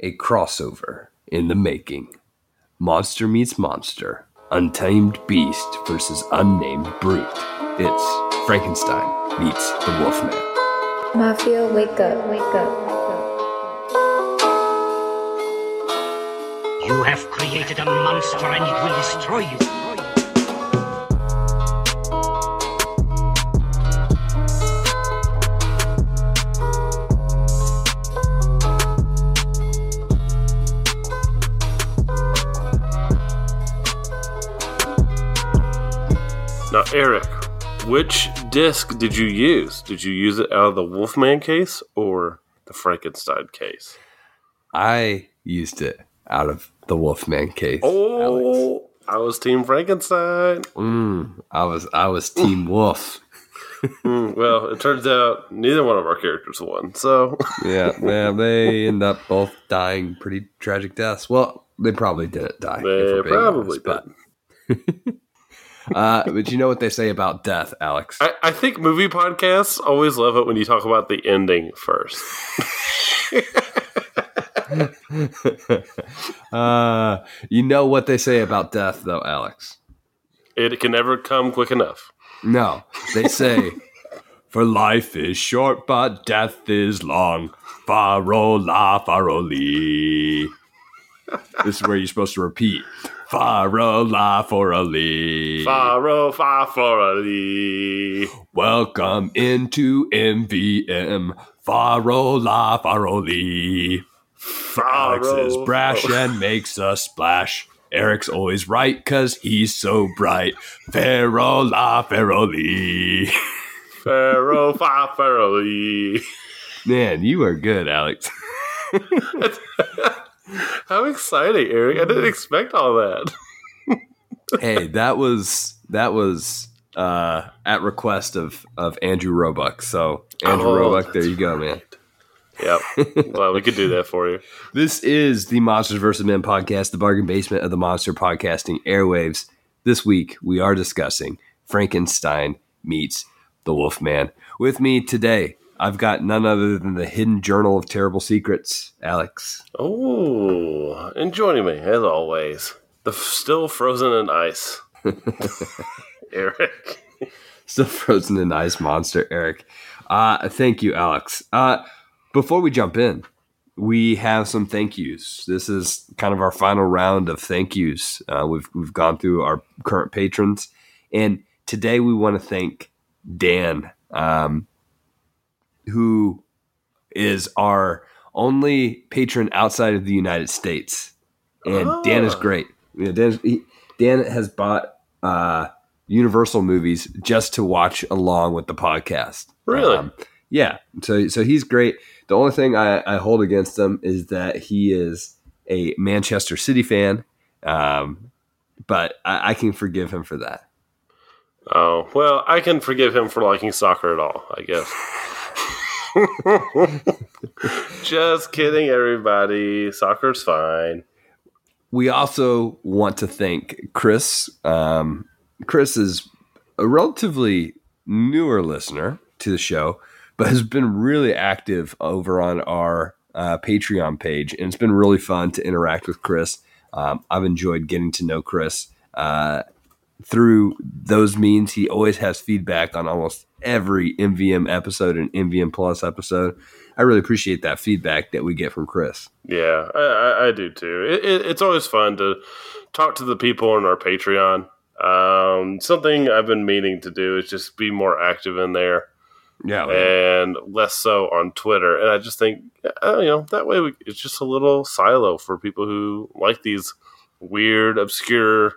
a crossover in the making. Monster meets monster, untamed beast versus unnamed brute. It's Frankenstein meets the Wolfman. Mafia, wake up, wake up, wake up. You have created a monster and it will destroy you. Eric, which disc did you use? Did you use it out of the Wolfman case or the Frankenstein case? I used it out of the Wolfman case. Alex. Oh, I was Team Frankenstein. Mm, I was I was Team Wolf. Hmm, well, it turns out neither one of our characters won. So, Yeah, man, they end up both dying pretty tragic deaths. Well, they probably didn't die. they probably honest, did. but uh, but you know what they say about death, Alex? I, I think movie podcasts always love it when you talk about the ending first. uh, you know what they say about death, though, Alex? It can never come quick enough. No, they say, for life is short, but death is long. Farola, faroli. This is where you're supposed to repeat. Farola, faroli. Faro, fa. Welcome into MVM. Farola, faroli. Alex is brash and makes a splash. Eric's always right because he's so bright. Farola. Faro, fa, farali. Man, you are good, Alex. How exciting, Eric! I didn't expect all that. hey, that was that was uh, at request of of Andrew Roebuck. So Andrew Oh, Roebuck, there you go, man. Yep. well, we could do that for you. This is the Monsters vs. Men podcast, the bargain basement of the monster podcasting airwaves. This week we are discussing Frankenstein meets the Wolfman. With me today, I've got none other than the Hidden Journal of Terrible Secrets, Alex. Oh, and joining me as always, the f- still frozen in ice, Eric. Still frozen in ice monster, Eric. Uh, thank you, Alex. Uh, before we jump in, we have some thank yous. This is kind of our final round of thank yous. Uh, we've we've gone through our current patrons, and today we want to thank Dan, um, who is our only patron outside of the United States, and Dan is Ah. great. You know, Dan, he, Dan has bought uh, Universal movies just to watch along with the podcast. Really? yeah. So so he's great. The only thing I, I hold against him is that he is a Manchester City fan, um, but I, I can forgive him for that. Oh well, I can forgive him for liking soccer at all. I guess. Just kidding, everybody. Soccer's fine. We also want to thank Chris. Um, Chris is a relatively newer listener to the show, but has been really active over on our uh, Patreon page, and it's been really fun to interact with Chris. Um, I've enjoyed getting to know Chris uh, through those means. He always has feedback on almost every MVM episode and MVM Plus episode. I really appreciate that feedback that we get from Chris. Yeah, I, I, do too. It, it, it's always fun to talk to the people on our Patreon. Um, something I've been meaning to do is just be more active in there Yeah, and less so on Twitter. And I just think, uh, you know, that way we, it's just a little silo for people who like these weird, obscure,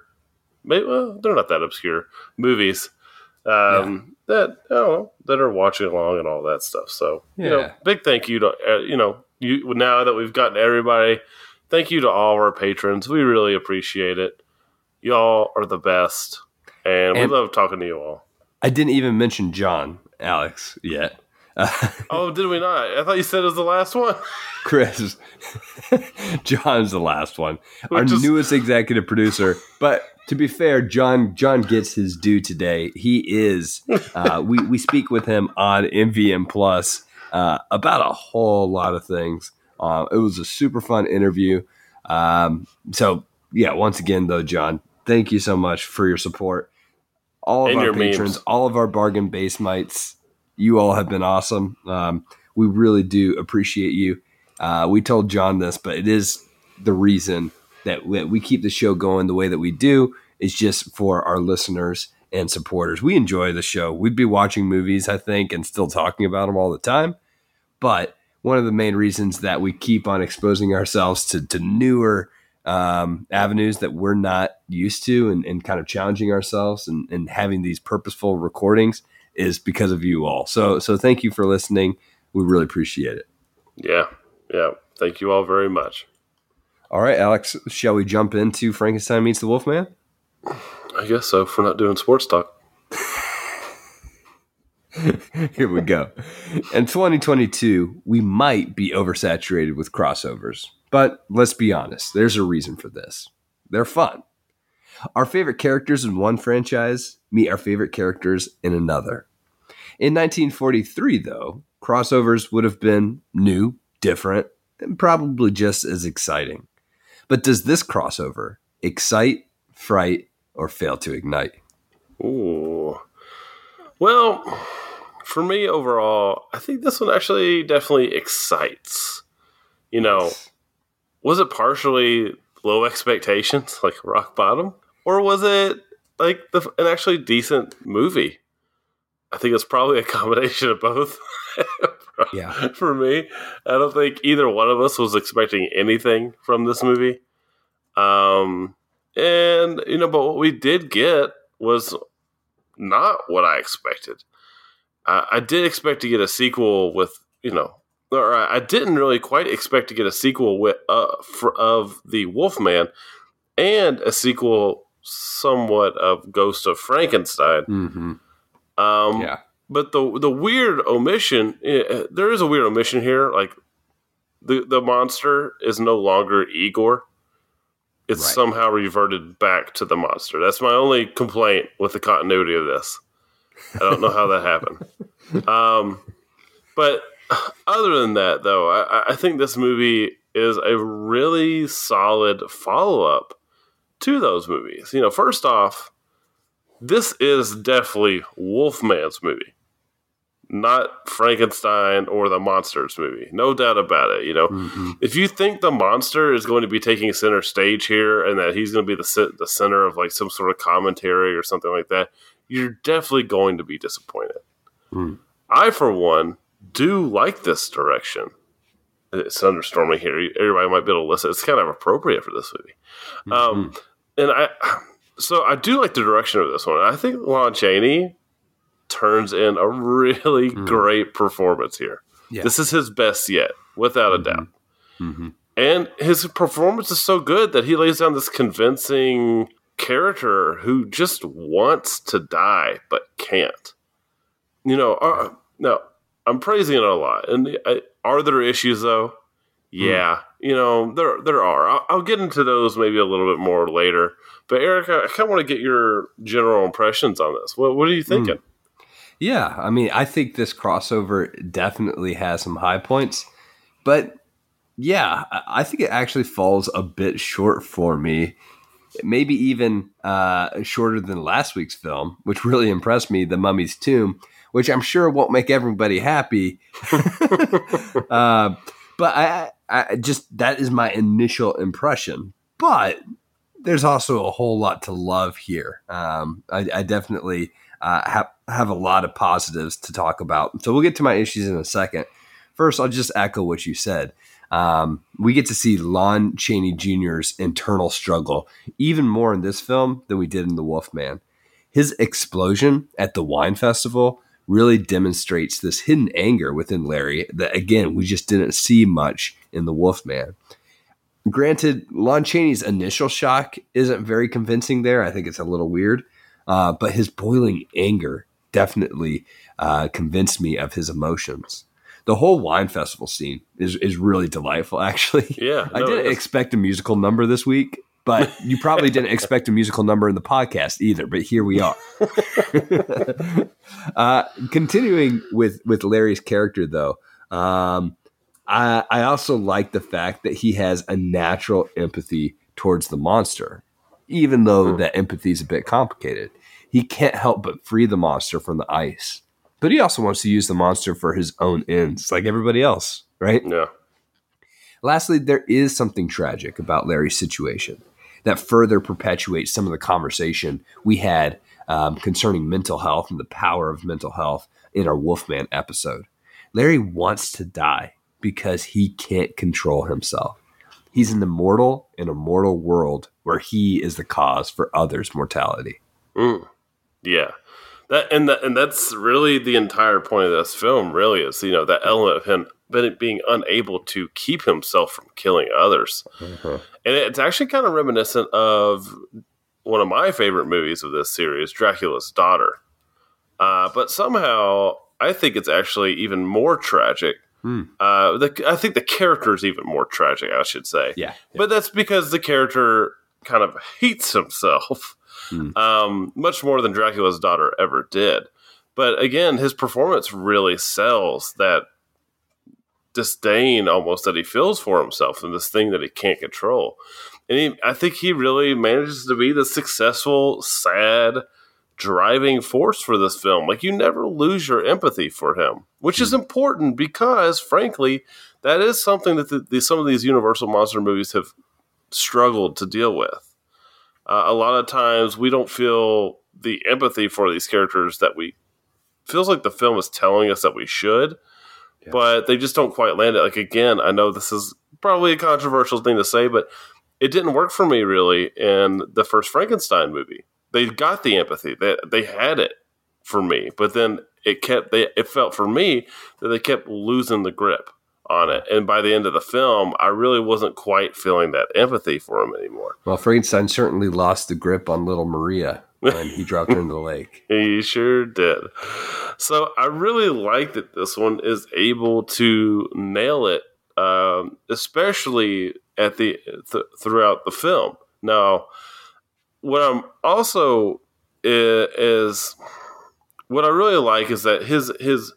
maybe, well, they're not that obscure movies um, that I don't know that are watching along and all that stuff. So, you know, big thank you to uh, you know you now that we've gotten everybody. Thank you to all our patrons. We really appreciate it. Y'all are the best, and, And- we love talking to you all. I didn't even mention John Alex yet. Uh, Oh, did we not? I thought you said it was the last one. Chris, John's the last one, our Which is- newest executive producer. But to be fair, John John gets his due today. He is. Uh, we we speak with him on MVM Plus uh, about a whole lot of things. Uh, it was a super fun interview. Um, so yeah, once again though, John, thank you so much for your support. All of And our patrons, memes. all of our bargain base mates, you all have been awesome. Um, we really do appreciate you. Uh, we told John this, but it is the reason that we, we keep the show going the way that we do is just for our listeners and supporters. We enjoy the show. We'd be watching movies, I think, and still talking about them all the time. But one of the main reasons that we keep on exposing ourselves to, to newer um, avenues that we're not used to and, and kind of challenging ourselves and, and having these purposeful recordings is because of you all. So, so thank you for listening. We really appreciate it. Yeah, yeah. Thank you all very much. All right, Alex, shall we jump into Frankenstein meets the Wolfman? I guess so. If we're not doing sports talk, Here we go. In 2022, we might be oversaturated with crossovers, but let's be honest, there's a reason for this. They're fun. Our favorite characters in one franchise meet our favorite characters in another. In 1943, though, crossovers would have been new, different, and probably just as exciting. But does this crossover excite, fright, or fail to ignite? Ooh. Well, for me overall, I think this one actually definitely excites. You know, was it partially low expectations, like rock bottom, or was it like the, an actually decent movie? I think it's probably a combination of both. Yeah. for me, I don't think either one of us was expecting anything from this movie. Um, and you know, but what we did get was not what I expected. I, I did expect to get a sequel with, you know, or I I didn't really quite expect to get a sequel with uh, for, of the Wolfman and a sequel somewhat of Ghost of Frankenstein. Mm-hmm. Um, Yeah. but the the weird omission, eh, there is a weird omission here. Like the the monster is no longer Igor. It's Right. somehow reverted back to the monster. That's my only complaint with the continuity of this. I don't know how that happened. Um, but other than that, though, I, I think this movie is a really solid follow up to those movies. You know, first off, this is definitely Wolfman's movie, not Frankenstein or the Monsters movie. No doubt about it. You know, Mm-hmm. if you think the monster is going to be taking center stage here and that he's going to be the the center of like some sort of commentary or something like that, you're definitely going to be disappointed. Hmm. I, for one, do like this direction. It's thunderstorming here. Everybody might be able to listen. It's kind of appropriate for this movie. Um, and I, so I do like the direction of this one. I think Lon Chaney turns in a really great performance here. Yeah. This is his best yet, without a doubt. Mhm. And his performance is so good that he lays down this convincing character who just wants to die but can't. You know, uh, no, I'm praising it a lot. And I, are there issues though? Yeah, you know there there are. I'll, I'll get into those maybe a little bit more later. But Erica, I kind of want to get your general impressions on this. What what are you thinking? Yeah, I mean, I think this crossover definitely has some high points, but yeah, I- I think it actually falls a bit short for me. Maybe even uh, shorter than last week's film, which really impressed me, The Mummy's Tomb, which I'm sure won't make everybody happy. uh, but I, I just that is my initial impression. But there's also a whole lot to love here. Um, I, I definitely uh, have have a lot of positives to talk about. So we'll get to my issues in a second. First, I'll just echo what you said. Um, we get to see Lon Chaney Jr.'s internal struggle even more in this film than we did in The Wolfman. His explosion at the wine festival really demonstrates this hidden anger within Larry that, again, we just didn't see much in The Wolfman. Granted, Lon Chaney's initial shock isn't very convincing there. I think it's a little weird. Uh, but his boiling anger definitely uh, convinced me of his emotions. The whole wine festival scene is, is really delightful, actually. Yeah, I didn't expect a musical number this week, but you probably didn't expect a musical number in the podcast either. But here we are. uh, continuing with with Larry's character, though, um, I, I also like the fact that he has a natural empathy towards the monster, even though Hmm. that empathy is a bit complicated. He can't help but free the monster from the ice, but he also wants to use the monster for his own ends, like everybody else, right? Yeah. Lastly, there is something tragic about Larry's situation that further perpetuates some of the conversation we had um, concerning mental health and the power of mental health in our Wolfman episode. Larry wants to die because he can't control himself. He's in a mortal world where he is the cause for others' mortality. Mm. Yeah. That and that and that's really the entire point of this film. Really, is you know that element of him but being unable to keep himself from killing others, and it's actually kind of reminiscent of one of my favorite movies of this series, Dracula's Daughter. Uh, but somehow, I think it's actually even more tragic. Uh, the, I think the character is even more tragic. I should say. Yeah. But that's because the character kind of hates himself um, much more than Dracula's daughter ever did. But again, his performance really sells that disdain almost that he feels for himself and this thing that he can't control. And he, I think he really manages to be the successful, sad, driving force for this film. Like you never lose your empathy for him, which is important because, frankly, that is something that the, the, some of these Universal monster movies have struggled to deal with. Uh, a lot of times, we don't feel the empathy for these characters that we feels like the film is telling us that we should, but they just don't quite land it. Like again, I know this is probably a controversial thing to say, but it didn't work for me really in the first Frankenstein movie. They got the empathy. They they had it for me, but then it kept they it felt for me that they kept losing the grip on it. And by the end of the film, I really wasn't quite feeling that empathy for him anymore. Well, Frankenstein certainly lost the grip on little Maria when he dropped her into the lake. He sure did. So I really like that this one is able to nail it, um, especially at the th- throughout the film. Now, what I'm also is, is what I really like is that his his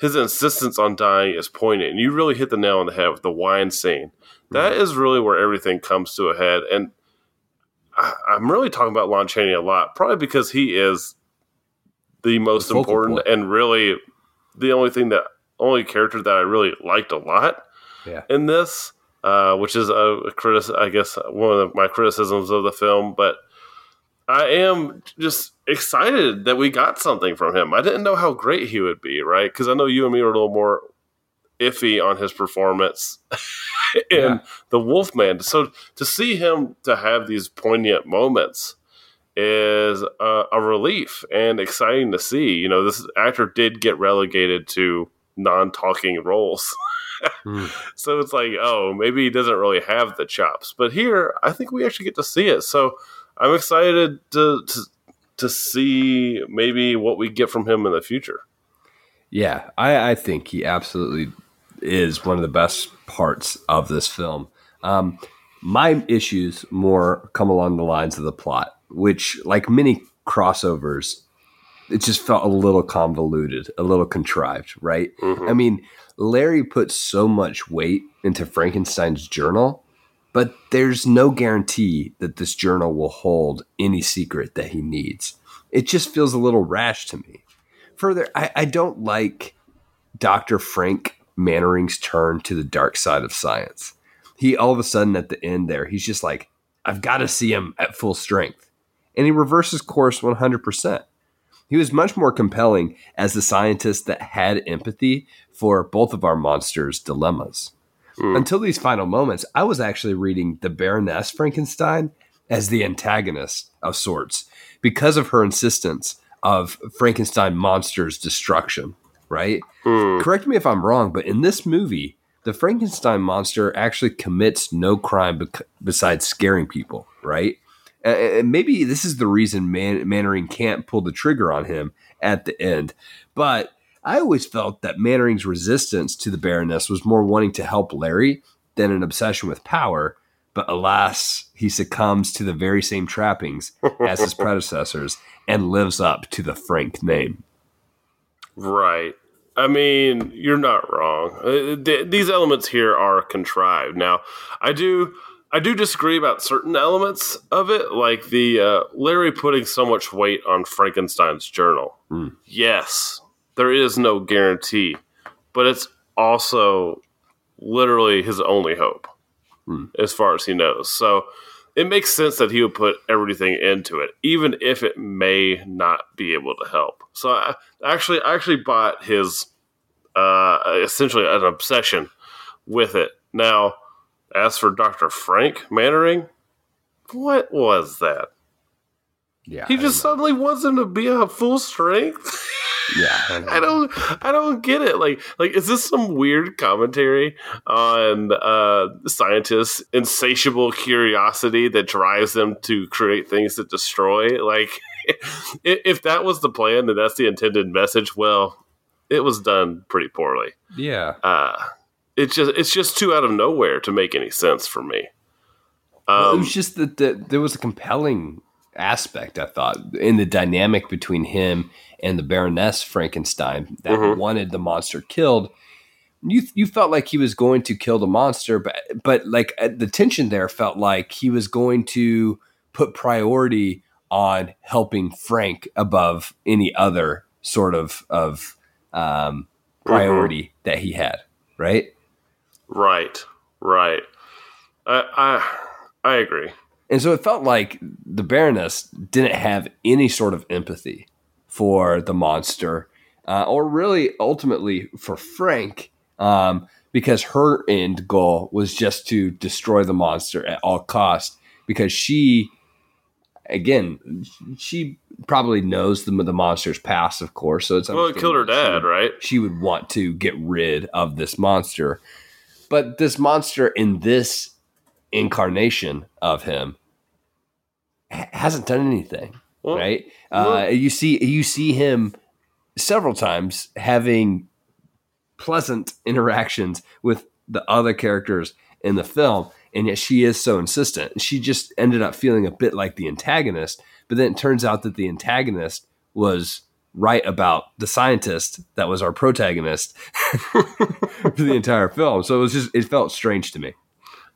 his insistence on dying is poignant. And you really hit the nail on the head with the wine scene. That is really where everything comes to a head. And I, I'm really talking about Lon Chaney a lot, probably because he is the most The important point. and really the only thing that only character that I really liked a lot Yeah. in this, uh, which is a, a critic, I guess one of my criticisms of the film. But I am just excited that we got something from him. I didn't know how great he would be, right? Because I know you and me are a little more iffy on his performance in Yeah. the Wolfman. So to see him to have these poignant moments is a, a relief and exciting to see. You know, this actor did get relegated to non-talking roles. Hmm. So it's like, oh, maybe he doesn't really have the chops. But here, I think we actually get to see it. So I'm excited to to, to see maybe what we get from him in the future. Yeah, I, I think he absolutely is one of the best parts of this film. Um, my issues more come along the lines of the plot, which, like many crossovers, it just felt a little convoluted, a little contrived, right? I mean, Larry put so much weight into Frankenstein's journal, but there's no guarantee that this journal will hold any secret that he needs. It just feels a little rash to me. Further, I, I don't like Dr. Frank Mannering's turn to the dark side of science. He all of a sudden at the end there, he's just like, I've got to see him at full strength. And he reverses course 100%. He was much more compelling as the scientist that had empathy for both of our monsters' dilemmas. Hmm. Until these final moments, I was actually reading the Baroness Frankenstein as the antagonist of sorts because of her insistence of Frankenstein monster's destruction, right? Hmm. Correct me if I'm wrong, but in this movie, the Frankenstein monster actually commits no crime bec- besides scaring people, right? And maybe this is the reason Man- Mannering can't pull the trigger on him at the end. But I always felt that Mannering's resistance to the Baroness was more wanting to help Larry than an obsession with power. But alas, he succumbs to the very same trappings as his predecessors and lives up to the Frank name. Right. I mean, you're not wrong. Uh, these elements here are contrived. Now, I do, I do disagree about certain elements of it, like the uh, Larry putting so much weight on Frankenstein's journal. Yes, there is no guarantee, but it's also literally his only hope, as far as he knows. So it makes sense that he would put everything into it, even if it may not be able to help. So I actually, I actually bought his uh, essentially an obsession with it. Now, as for Doctor Frank Mannering, what was that? Yeah, He just suddenly wants him to be at full strength. yeah. I don't I don't get it. Like like is this some weird commentary on uh scientists' insatiable curiosity that drives them to create things that destroy? Like if, that was the plan and that's the intended message, well, it was done pretty poorly. yeah. Uh it's just it's just too out of nowhere to make any sense for me. Well, it Um, was just that the, there was a compelling aspect, I thought, in the dynamic between him and the Baroness Frankenstein that Mhm. wanted the monster killed. You you felt like he was going to kill the monster, but but like uh, the tension there felt like he was going to put priority on helping Frank above any other sort of of um, priority that he had, right? right, right. I I I agree. And so it felt like the Baroness didn't have any sort of empathy for the monster, uh, or really ultimately for Frank, um, because her end goal was just to destroy the monster at all costs. Because she, again, she probably knows the, the monster's past, of course. So it's Well, it killed her dad, she- right? she would want to get rid of this monster. But this monster in this incarnation of him hasn't done anything, Well, right? well- uh, you see, you see him several times having pleasant interactions with the other characters in the film, and yet she is so insistent. She just ended up feeling a bit like the antagonist, but then it turns out that the antagonist was right about the scientist that was our protagonist for the entire film. So it was just it felt strange to me.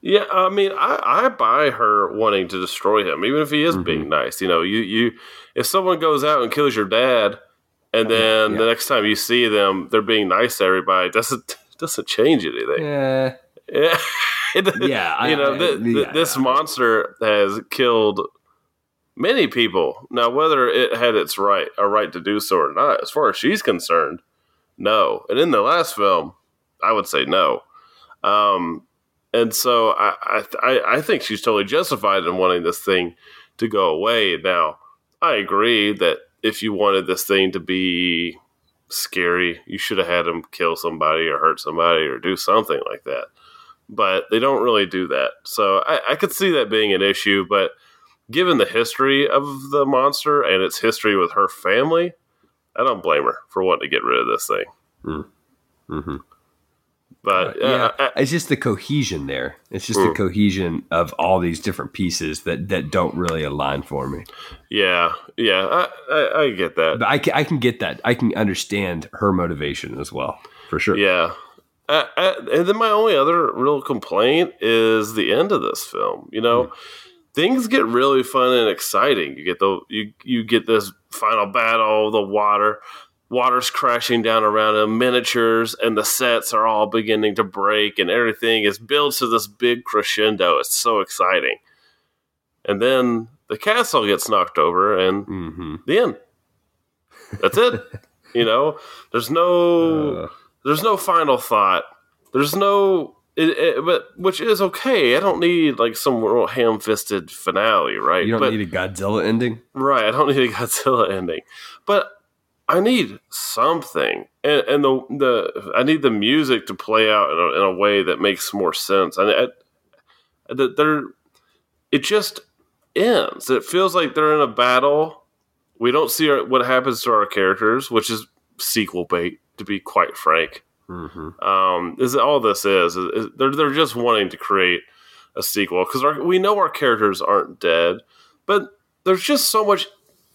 Yeah, I mean, I, I buy her wanting to destroy him, even if he is Mm-hmm. being nice. You know, you you if someone goes out and kills your dad, and then yeah. the next time you see them, they're being nice to everybody. Doesn't doesn't change anything. Yeah, Yeah, Yeah, you know, I- th- th- yeah, this monster has killed many people. Now, whether it had its right a right to do so or not, as far as she's concerned, no. And in the last film, I would say no. Um, and so I, I I think she's totally justified in wanting this thing to go away. Now, I agree that if you wanted this thing to be scary, you should have had him kill somebody or hurt somebody or do something like that. But they don't really do that. So I, I could see that being an issue, but given the history of the monster and its history with her family, I don't blame her for wanting to get rid of this thing. Mm-hmm. But yeah, uh, I- it's just the cohesion there. It's just Mm. the cohesion of all these different pieces that that don't really align for me. yeah, yeah, I, I, I get that. But I can, I can get that. I can understand her motivation as well, for sure. Yeah. Uh, uh, and then my only other real complaint is the end of this film. You know, things get really fun and exciting. You get the you you get this final battle, the water, water's crashing down around him, miniatures, and the sets are all beginning to break, and everything is built to this big crescendo. It's so exciting, and then the castle gets knocked over, and hmm the end. That's it. you know, there's no Uh, there's no final thought. There's no, it, it, but which is okay. I don't need like some real ham-fisted finale, right? you don't but, need a Godzilla ending. right. I don't need a Godzilla ending, but I need something, and, and the the I need the music to play out in a, in a way that makes more sense. And that they're, it just ends. It feels like they're in a battle. We don't see our, what happens to our characters, which is sequel bait, to be quite frank Mm-hmm. um, is all this is, is, is they're they're just wanting to create a sequel because we know our characters aren't dead, but there's just so much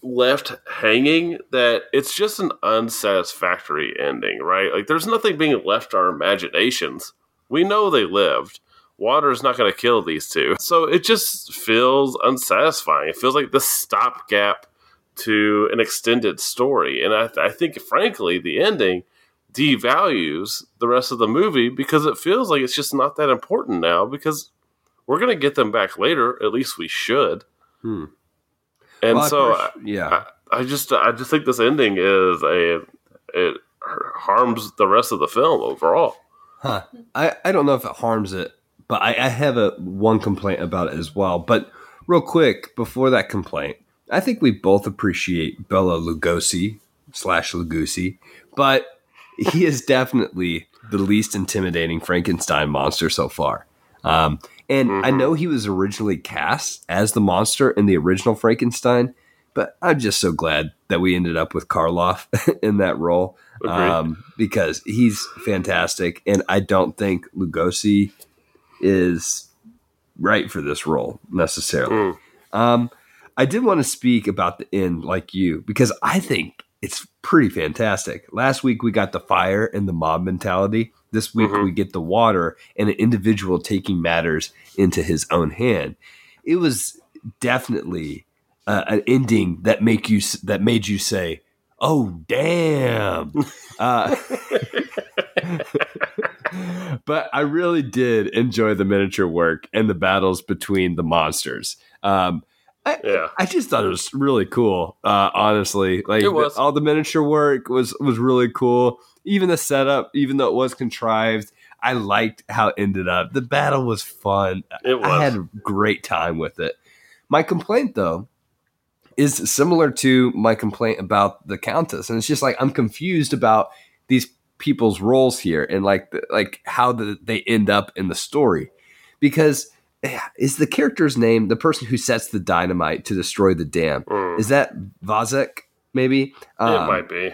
left hanging that it's just an unsatisfactory ending, right? Like there's nothing being left to our imaginations. We know they lived. Water is not going to kill these two. So it just feels unsatisfying. It feels like the stopgap to an extended story. And I, I think, frankly, the ending devalues the rest of the movie because it feels like it's just not that important now because we're going to get them back later. At least we should. Hmm. And Well, so, first- yeah. I, I just, I just think this ending is a, it harms the rest of the film overall. Huh. I, I don't know if it harms it, but I, I have a one complaint about it as well. But real quick, before that complaint, I think we both appreciate Bela Lugosi slash Lugosi, but he is definitely the least intimidating Frankenstein monster so far. Um, and I know he was originally cast as the monster in the original Frankenstein, but I'm just so glad that we ended up with Karloff in that role um, because he's fantastic, and I don't think Lugosi is right for this role necessarily. Um, I did want to speak about the end, like you, because I think it's pretty fantastic. Last week we got the fire and the mob mentality. This week Mhm. we get the water and an individual taking matters into his own hand. It was definitely uh, an ending that make you that made you say, "Oh damn." Uh, but I really did enjoy the miniature work and the battles between the monsters. Um, I, Yeah. I just thought it was really cool. Uh, honestly, like It was. all the miniature work was was really cool. Even the setup, even though it was contrived, I liked how it ended up. The battle was fun. It was. I had a great time with it. My complaint, though, is similar to my complaint about the Countess, and it's just like I'm confused about these people's roles here and like like how the, they end up in the story because eh, is the character's name the person who sets the dynamite to destroy the dam Mm. is that Vazek maybe it Um, might be.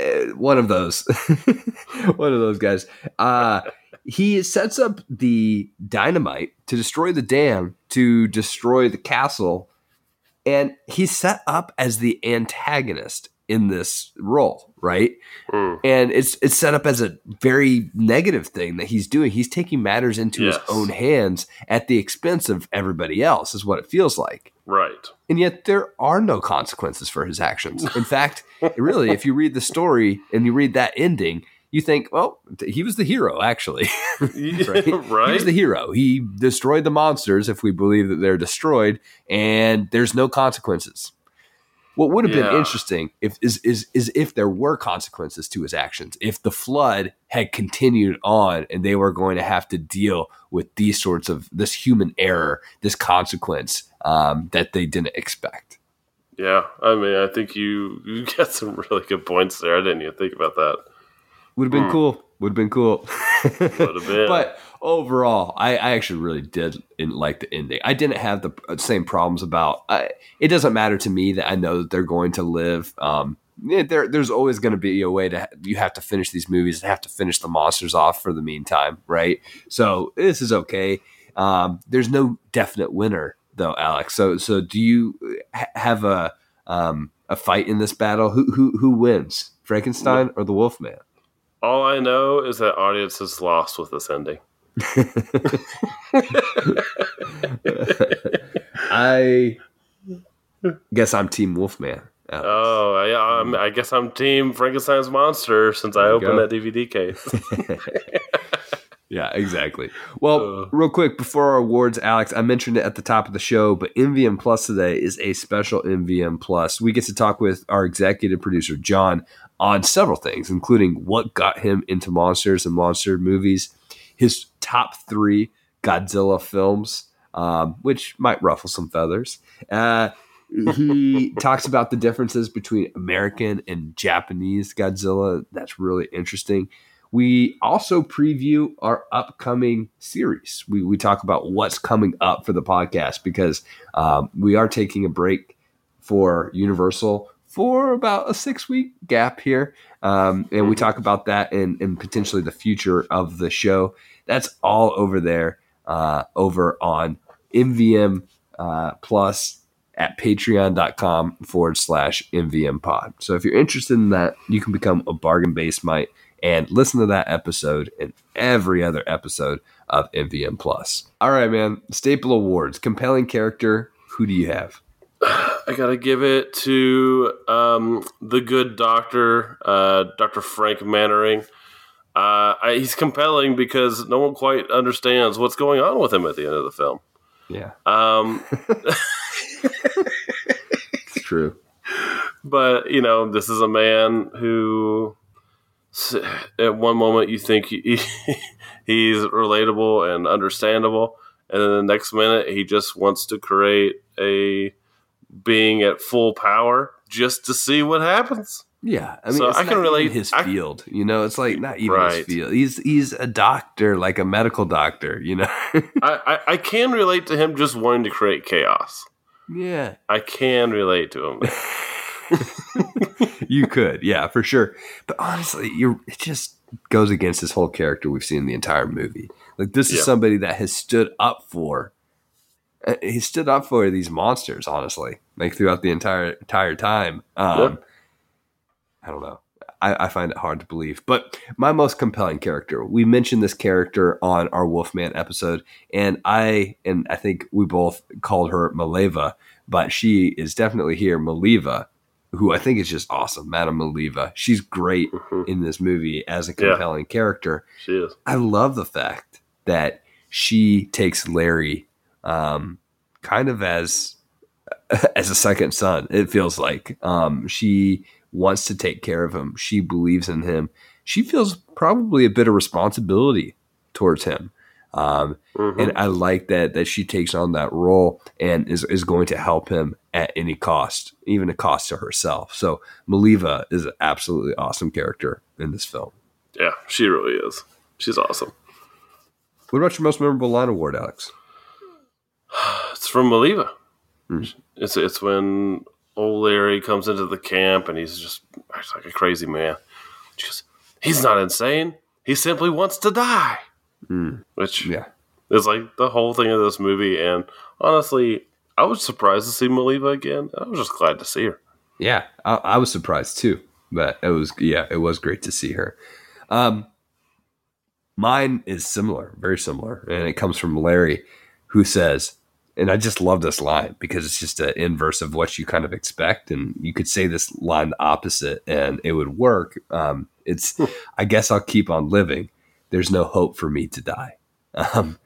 Uh, one of those one of those guys uh he sets up the dynamite to destroy the dam to destroy the castle and he's set up as the antagonist in this role right Mm. and it's it's set up as a very negative thing that he's doing he's taking matters into Yes. his own hands at the expense of everybody else is what it feels like Right. and yet there are no consequences for his actions. In fact, really, if you read the story and you read that ending, you think, well, he was the hero, actually. right? right. He was the hero. He destroyed the monsters, if we believe that they're destroyed, and there's no consequences. What would have been interesting if is, is is if there were consequences to his actions. If the flood had continued on and they were going to have to deal with these sorts of this human error, this consequence um, that they didn't expect. Yeah, I mean, I think you you get some really good points there. I didn't even think about that. Would have been Hmm. cool. Would have been cool. Would have been. But overall, I, I actually really did in, like the ending. I didn't have the uh, same problems about. I, it doesn't matter to me that I know that they're going to live. Um, there, there's always going to be a way to you have to finish these movies and have to finish the monsters off for the meantime, right? So this is okay. Um, there's no definite winner though, Alex. So so do you ha- have a um, a fight in this battle? Who who who wins, Frankenstein or the Wolfman? All I know is that audience is lost with this ending. I guess I'm Team Wolfman. Alex. Oh. I'm, I guess I'm Team Frankenstein's monster since I There you opened go. that DVD case. Yeah, exactly. Well, Uh. real quick before our awards, Alex, I mentioned it at the top of the show, but MVM Plus today is a special MVM Plus. We get to talk with our executive producer John on several things, including what got him into monsters and monster movies, his top three Godzilla films, um, which might ruffle some feathers. Uh, he talks about the differences between American and Japanese Godzilla. That's really interesting. We also preview our upcoming series. We, we talk about what's coming up for the podcast because um, we are taking a break for Universal for about a six week gap here. Um, and we talk about that and, and potentially the future of the show. That's all over there, uh, over on MVM uh, Plus at patreon.com forward slash MVM pod. So if you're interested in that, you can become a bargain basement and listen to that episode and every other episode of MVM Plus. All right, man. Staple Awards, compelling character. Who do you have? I gotta give it to um, the good doctor, uh, Doctor Frank Mannering. Uh, I, he's compelling because no one quite understands what's going on with him at the end of the film. Yeah, Um, it's true. but you know, this is a man who, at one moment, you think he, he's relatable and understandable, and then the next minute, he just wants to create a being at full power just to see what happens. Yeah, I mean, So it's I can not relate- his I- field. You know, it's like not even Right. his field. He's he's a doctor, like a medical doctor. You know. I, I, I can relate to him just wanting to create chaos. yeah, I can relate to him. you could, yeah, for sure. But honestly, you're it just goes against this whole character we've seen in the entire movie. Like this is somebody that has stood up for. uh, He stood up for these monsters, honestly, like throughout the entire entire time. Um, Yeah. I don't know. I, I find it hard to believe. But my most compelling character, we mentioned this character on our Wolfman episode, and I and I think we both called her Maleva, but she is definitely here, Maliva, who I think is just awesome, Madame Maliva. She's great Mhm. in this movie as a Yeah. compelling character. She is. I love the fact that she takes Larry um, kind of as as a second son. It feels like um, she wants to take care of him. She believes in him. She feels probably a bit of responsibility towards him. Um, Mhm. and I like that that she takes on that role and is, is going to help him at any cost, even a cost to herself. So Maliva is an absolutely awesome character in this film. yeah, she really is. She's awesome. What about your most memorable line award, Alex? It's from Maliva. Hmm. It's it's when old Larry comes into the camp and he's just acts like a crazy man. She goes, he's not insane. He simply wants to die. Which Hmm. Yeah. is like the whole thing of this movie. And honestly, I was surprised to see Maliva again. I was just glad to see her. Yeah, I, I was surprised too, but it was yeah, it was great to see her. Um, mine is similar, very similar, and it comes from Larry, who says, and I just love this line because it's just an inverse of what you kind of expect, and you could say this line the opposite, and it would work. Um, it's, I guess I'll keep on living. There's no hope for me to die. Um,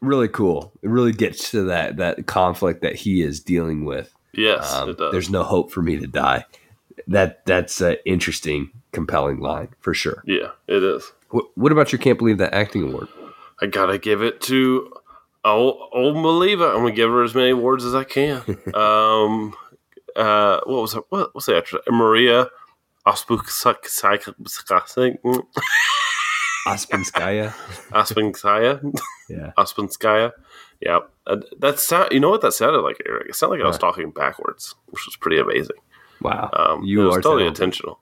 really cool. It really gets to that that conflict that he is dealing with. Yes, Um, it does. there's no hope for me to die. That that's an interesting, compelling line for sure. yeah, it is. What, what about your can't believe that acting award? I gotta give it to old, old Maliva. I'm gonna give her as many awards as I can. um, uh, what was her, what what's the actress? Maria. Aspenskaya. Ospinskaya. yeah. Ospinskaya. Yeah, that sound. You know what that sounded like, Eric? It sounded like I was talking backwards, which was pretty amazing. Wow. Um, you it was are totally talented. intentional.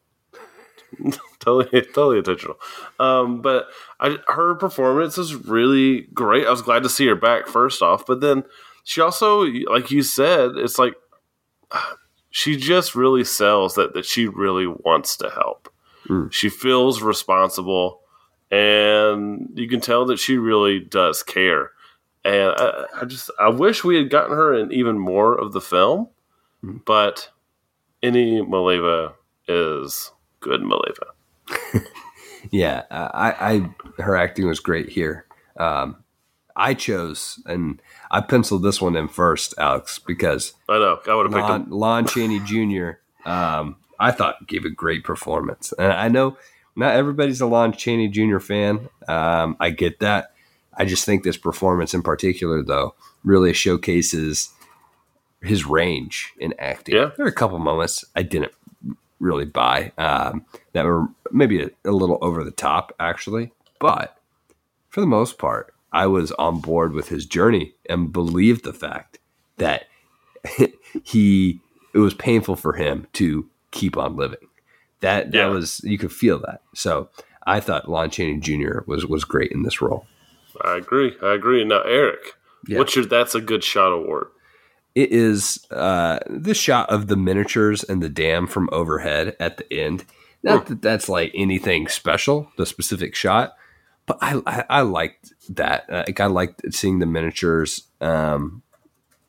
totally, totally intentional. Um, but I, her performance is really great. I was glad to see her back first off, but then she also, like you said, it's like she just really sells that that she really wants to help. Mm. She feels responsible, and you can tell that she really does care. And I, I just, I wish we had gotten her in even more of the film, Mm. but any Maleva is good Maleva. Yeah. I, I her acting was great here. Um, I chose and I penciled this one in first, Alex, because I know. I would have picked Lon. Lon Chaney Jr. Um, I thought gave a great performance, and I know not everybody's a Lon Chaney Jr. fan. Um, I get that. I just think this performance in particular, though, really showcases his range in acting. Yeah. there are a couple moments I didn't really buy um, that were maybe a, a little over the top, actually, but for the most part, I was on board with his journey and believed the fact that he it was painful for him to keep on living. That that Yeah. was you could feel that. So I thought Lon Chaney Jr. was was great in this role. I agree. I agree. Now, Eric, Yeah. what's your That's a Good Shot award? it is uh, the shot of the miniatures and the dam from overhead at the end. Not that that's like anything special, the specific shot, but I I, I liked that. Uh, Like I liked seeing the miniatures, um,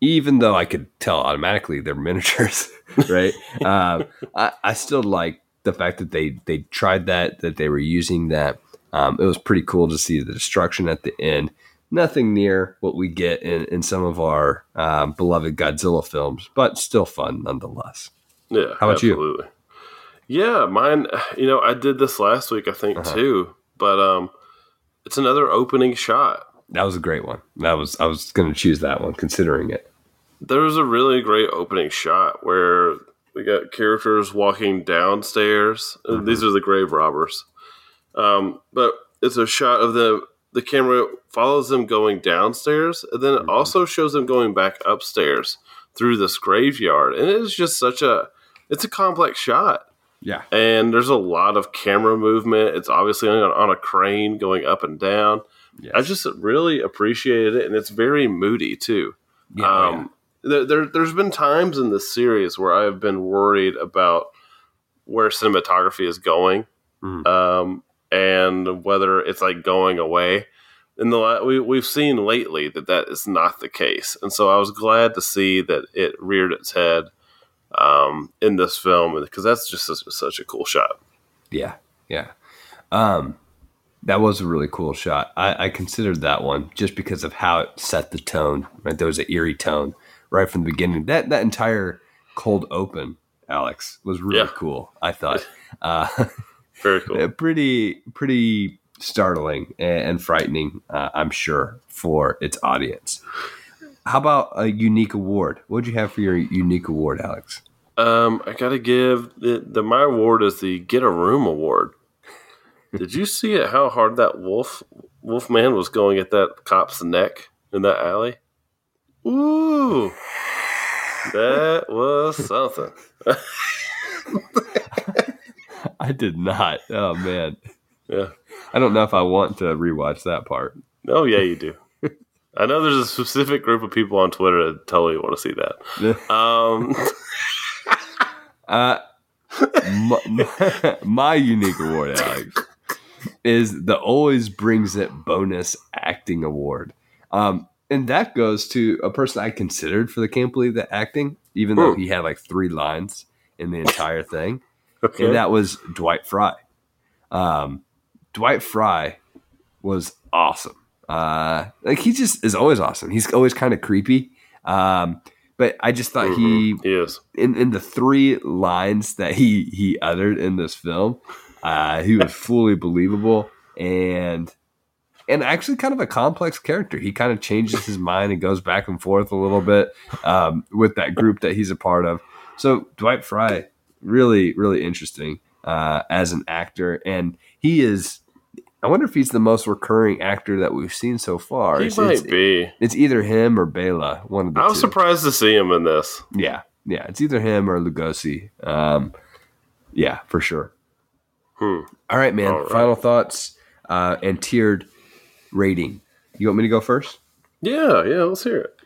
even though I could tell automatically they're miniatures, right? um, I, I still like the fact that they they tried that, that they were using that. Um, it was pretty cool to see the destruction at the end. Nothing near what we get in, in some of our um, beloved Godzilla films, but still fun nonetheless. Yeah. How about you? Yeah, mine. You know, I did this last week, I think Uh-huh. too. But um, it's another opening shot. That was a great one. That was I was going to choose that one, considering it. There was a really great opening shot where we got characters walking downstairs. Uh, Mm-hmm. These are the grave robbers. Um, but it's a shot of the the camera follows them going downstairs, and then it Mm-hmm. also shows them going back upstairs through this graveyard. And it is just such a it's a complex shot. Yeah, and there's a lot of camera movement. It's obviously on, on a crane going up and down. Yes. I just really appreciated it, and it's very moody too. yeah, oh, um, there, there, there's been times in this series where I've been worried about where cinematography is going, Mhm. um, and whether it's like going away. In the we we've seen lately that that is not the case, and so I was glad to see that it reared its head um, in this film because that's just such, such a cool shot. yeah, yeah. Um, that was a really cool shot. I, I considered that one just because of how it set the tone. Right, there was an eerie tone right from the beginning. That that entire cold open, Alex, was really Yeah. cool. I thought. Uh, Very cool. Pretty pretty startling and, frightening uh, i'm sure for its audience how about a unique award what would you have for your unique award alex Um, I gotta give the, the my award is the Get a Room Award. Did you see it? How hard that wolf wolf man was going at that cop's neck in that alley? Ooh, that was something. i did not oh man Yeah. i don't know if i want to rewatch that part Oh yeah, you do. I know there's a specific group of people on Twitter that totally want to see that. Um, uh my, my, my unique award alex is the always brings it bonus acting award um and that goes to a person i considered for the can't believe that acting even though Hmm. he had like three lines in the entire thing okay. and that was dwight frye um dwight frye was awesome uh like he just is always awesome he's always kind of creepy um but i just thought he Mhm. he is. in, in the three lines that he he uttered in this film, uh, he was fully believable and and actually kind of a complex character. He kind of changes his mind and goes back and forth a little bit um, with that group that he's a part of. So Dwight Frye, really really interesting uh, as an actor, and he is. I wonder if he's the most recurring actor that we've seen so far. He It's, might it's, be. it's either him or Bela. One of the I was two. surprised to see him in this. Yeah, yeah, it's either him or Lugosi. Um, yeah, for sure. Hmm. All right, man. All right. Final thoughts uh, and tiered rating. You want me to go first? Yeah, yeah. Let's hear it.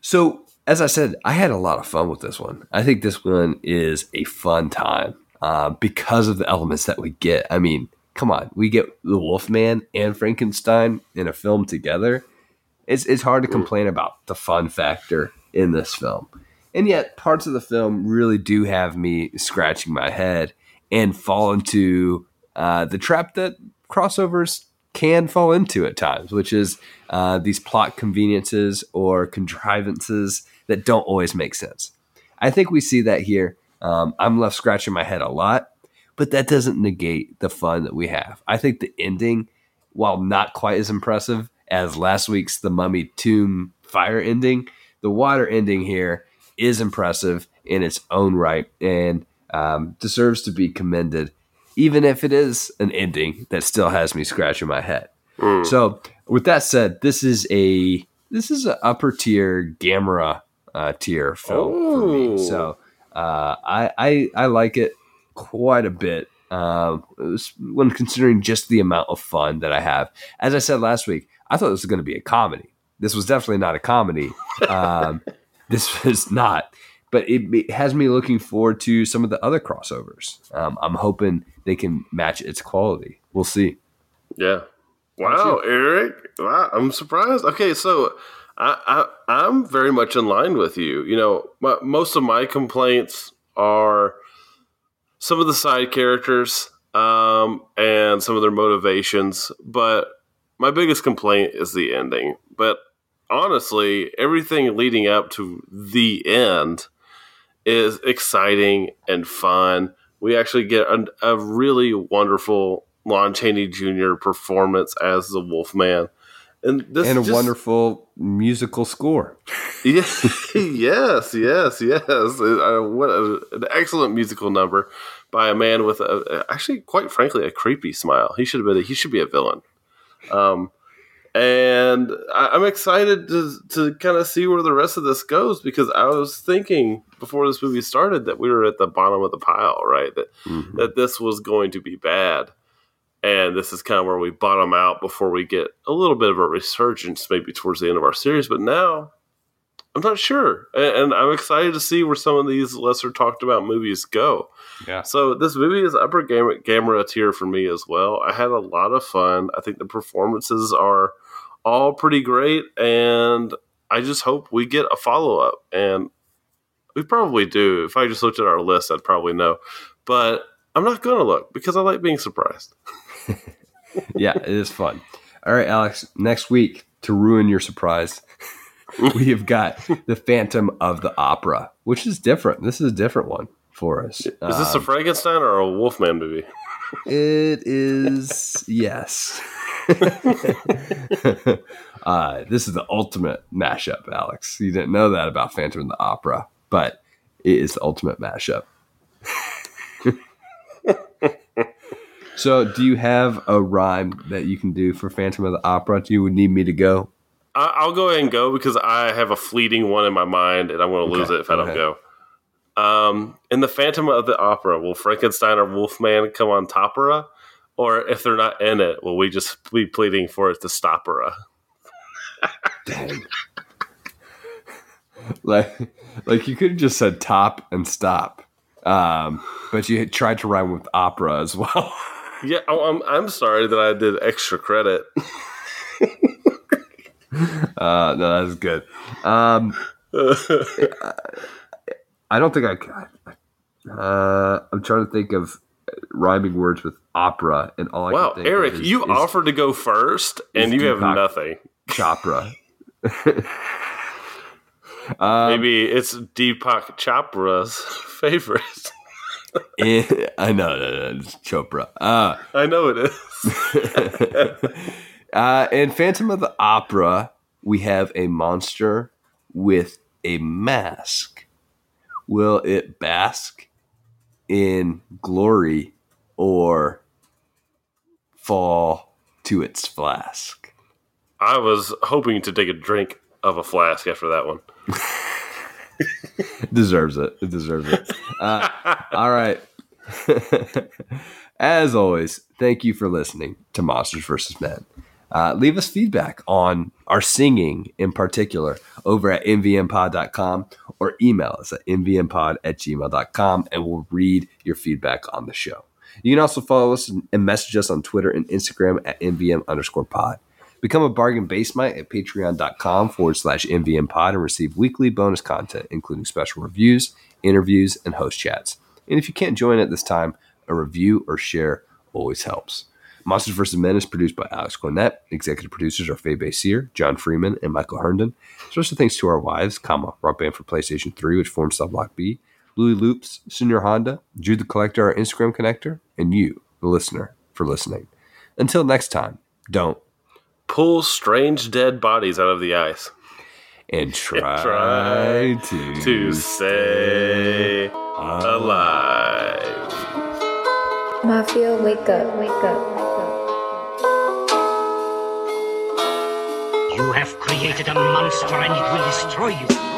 So, as I said, I had a lot of fun with this one. I think this one is a fun time uh, because of the elements that we get. I mean, come on, we get the Wolfman and Frankenstein in a film together. It's it's hard to complain about the fun factor in this film, and yet parts of the film really do have me scratching my head and fall into uh, the trap that crossovers can fall into at times, which is uh, these plot conveniences or contrivances that don't always make sense. I think we see that here. Um, I'm left scratching my head a lot, but that doesn't negate the fun that we have. I think the ending, while not quite as impressive as last week's The Mummy's Tomb fire ending, the water ending here is impressive in its own right and um, deserves to be commended, even if it is an ending that still has me scratching my head. Mm. So, with that said, this is a this is an upper tier Gamera uh, tier film for me. So, uh, I, I I like it quite a bit. Um, was- when considering just the amount of fun that I have, as I said last week, I thought this was going to be a comedy. This was definitely not a comedy. Um, this is not. But it, it has me looking forward to some of the other crossovers. Um, I'm hoping they can match its quality. We'll see. Yeah. Wow, Eric. Wow, I'm surprised. Okay, so I, I I'm very much in line with you. You know, my, most of my complaints are some of the side characters um, and some of their motivations, but my biggest complaint is the ending. But honestly, everything leading up to the end is exciting and fun. We actually get a, a really wonderful Lon Chaney Jr. performance as the Wolfman. And this and a just- wonderful musical score. Yeah, yes, yes, yes. Uh, what a, an excellent musical number by a man with a, actually, quite frankly, a creepy smile. He should have been. A, he should be a villain. Um, and I, I'm excited to to kind of see where the rest of this goes because I was thinking before this movie started that we were at the bottom of the pile, right? That mm-hmm. that this was going to be bad. And this is kind of where we bottom out before we get a little bit of a resurgence, maybe towards the end of our series. But now I'm not sure, and, and I'm excited to see where some of these lesser talked about movies go. Yeah. So this movie is upper gamma, gamma tier for me as well. I had a lot of fun. I think the performances are all pretty great, and I just hope we get a follow up. And we probably do. If I just looked at our list, I'd probably know. But I'm not going to look because I like being surprised. yeah, it is fun. All right, Alex. Next week, to ruin your surprise, we have got the Phantom of the Opera, which is different. This is a different one for us. Is this a Frankenstein or a Wolfman movie? It is yes. uh, this is the ultimate mashup, Alex. You didn't know that about Phantom of the Opera, but it is the ultimate mashup. so, do you have a rhyme that you can do for Phantom of the Opera? Do you would need me to go? I'll go ahead and go because I have a fleeting one in my mind, and I'm going to lose Okay, it if I don't ahead. go. Um, in the Phantom of the Opera, will Frankenstein or Wolfman come on top her? Or if they're not in it, will we just be pleading for it to stop her? Dang. like, like you could have just said top and stop, um, but you had tried to rhyme with opera as well. Yeah, oh, I'm, I'm sorry that I did extra credit. Uh, no, that's good. Um, I don't think I. Uh, I'm trying to think of rhyming words with opera, and all I wow, Eric, is, you is offered to go first, and you have nothing. chopra. Um, Maybe it's Deepak Chopra's favorite. eh, I know, no, no, it's Chopra. Uh, I know it is. uh, in Phantom of the Opera, we have a monster with a mask. Will it bask in glory or fall to its flask? I was hoping to take a drink of a flask after that one. It deserves it. It deserves it. Uh, all right. As always, thank you for listening to Monsters vs. Men. Uh, leave us feedback on our singing in particular over at mvmpod.com or email us at mvmpod at gmail.com and we'll read your feedback on the show. You can also follow us and message us on Twitter and Instagram at mvm underscore pod. Become a bargain basemite at patreon.com forward slash MVM pod and receive weekly bonus content, including special reviews, interviews, and host chats. And if you can't join at this time, a review or share always helps. Monsters vs. Men is produced by Alex Cornett. Executive producers are Faye Basier, John Freeman, and Michael Herndon. Special thanks to our wives, comma, Rock Band for PlayStation 3, which forms Subblock B, Louis Loops, Senior Honda, Jude the Collector, our Instagram connector, and you, the listener, for listening. Until next time, don't Pull strange dead bodies out of the ice and try, try to, to stay alive. Mafia, wake up, wake up, wake up. You have created a monster and it will destroy you.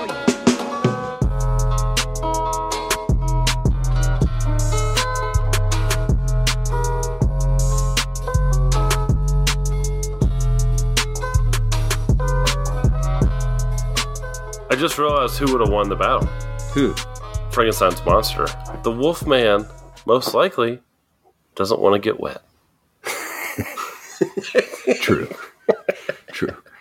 Just realized who would have won the battle. Who? Frankenstein's monster. The Wolfman, most likely, doesn't want to get wet. True.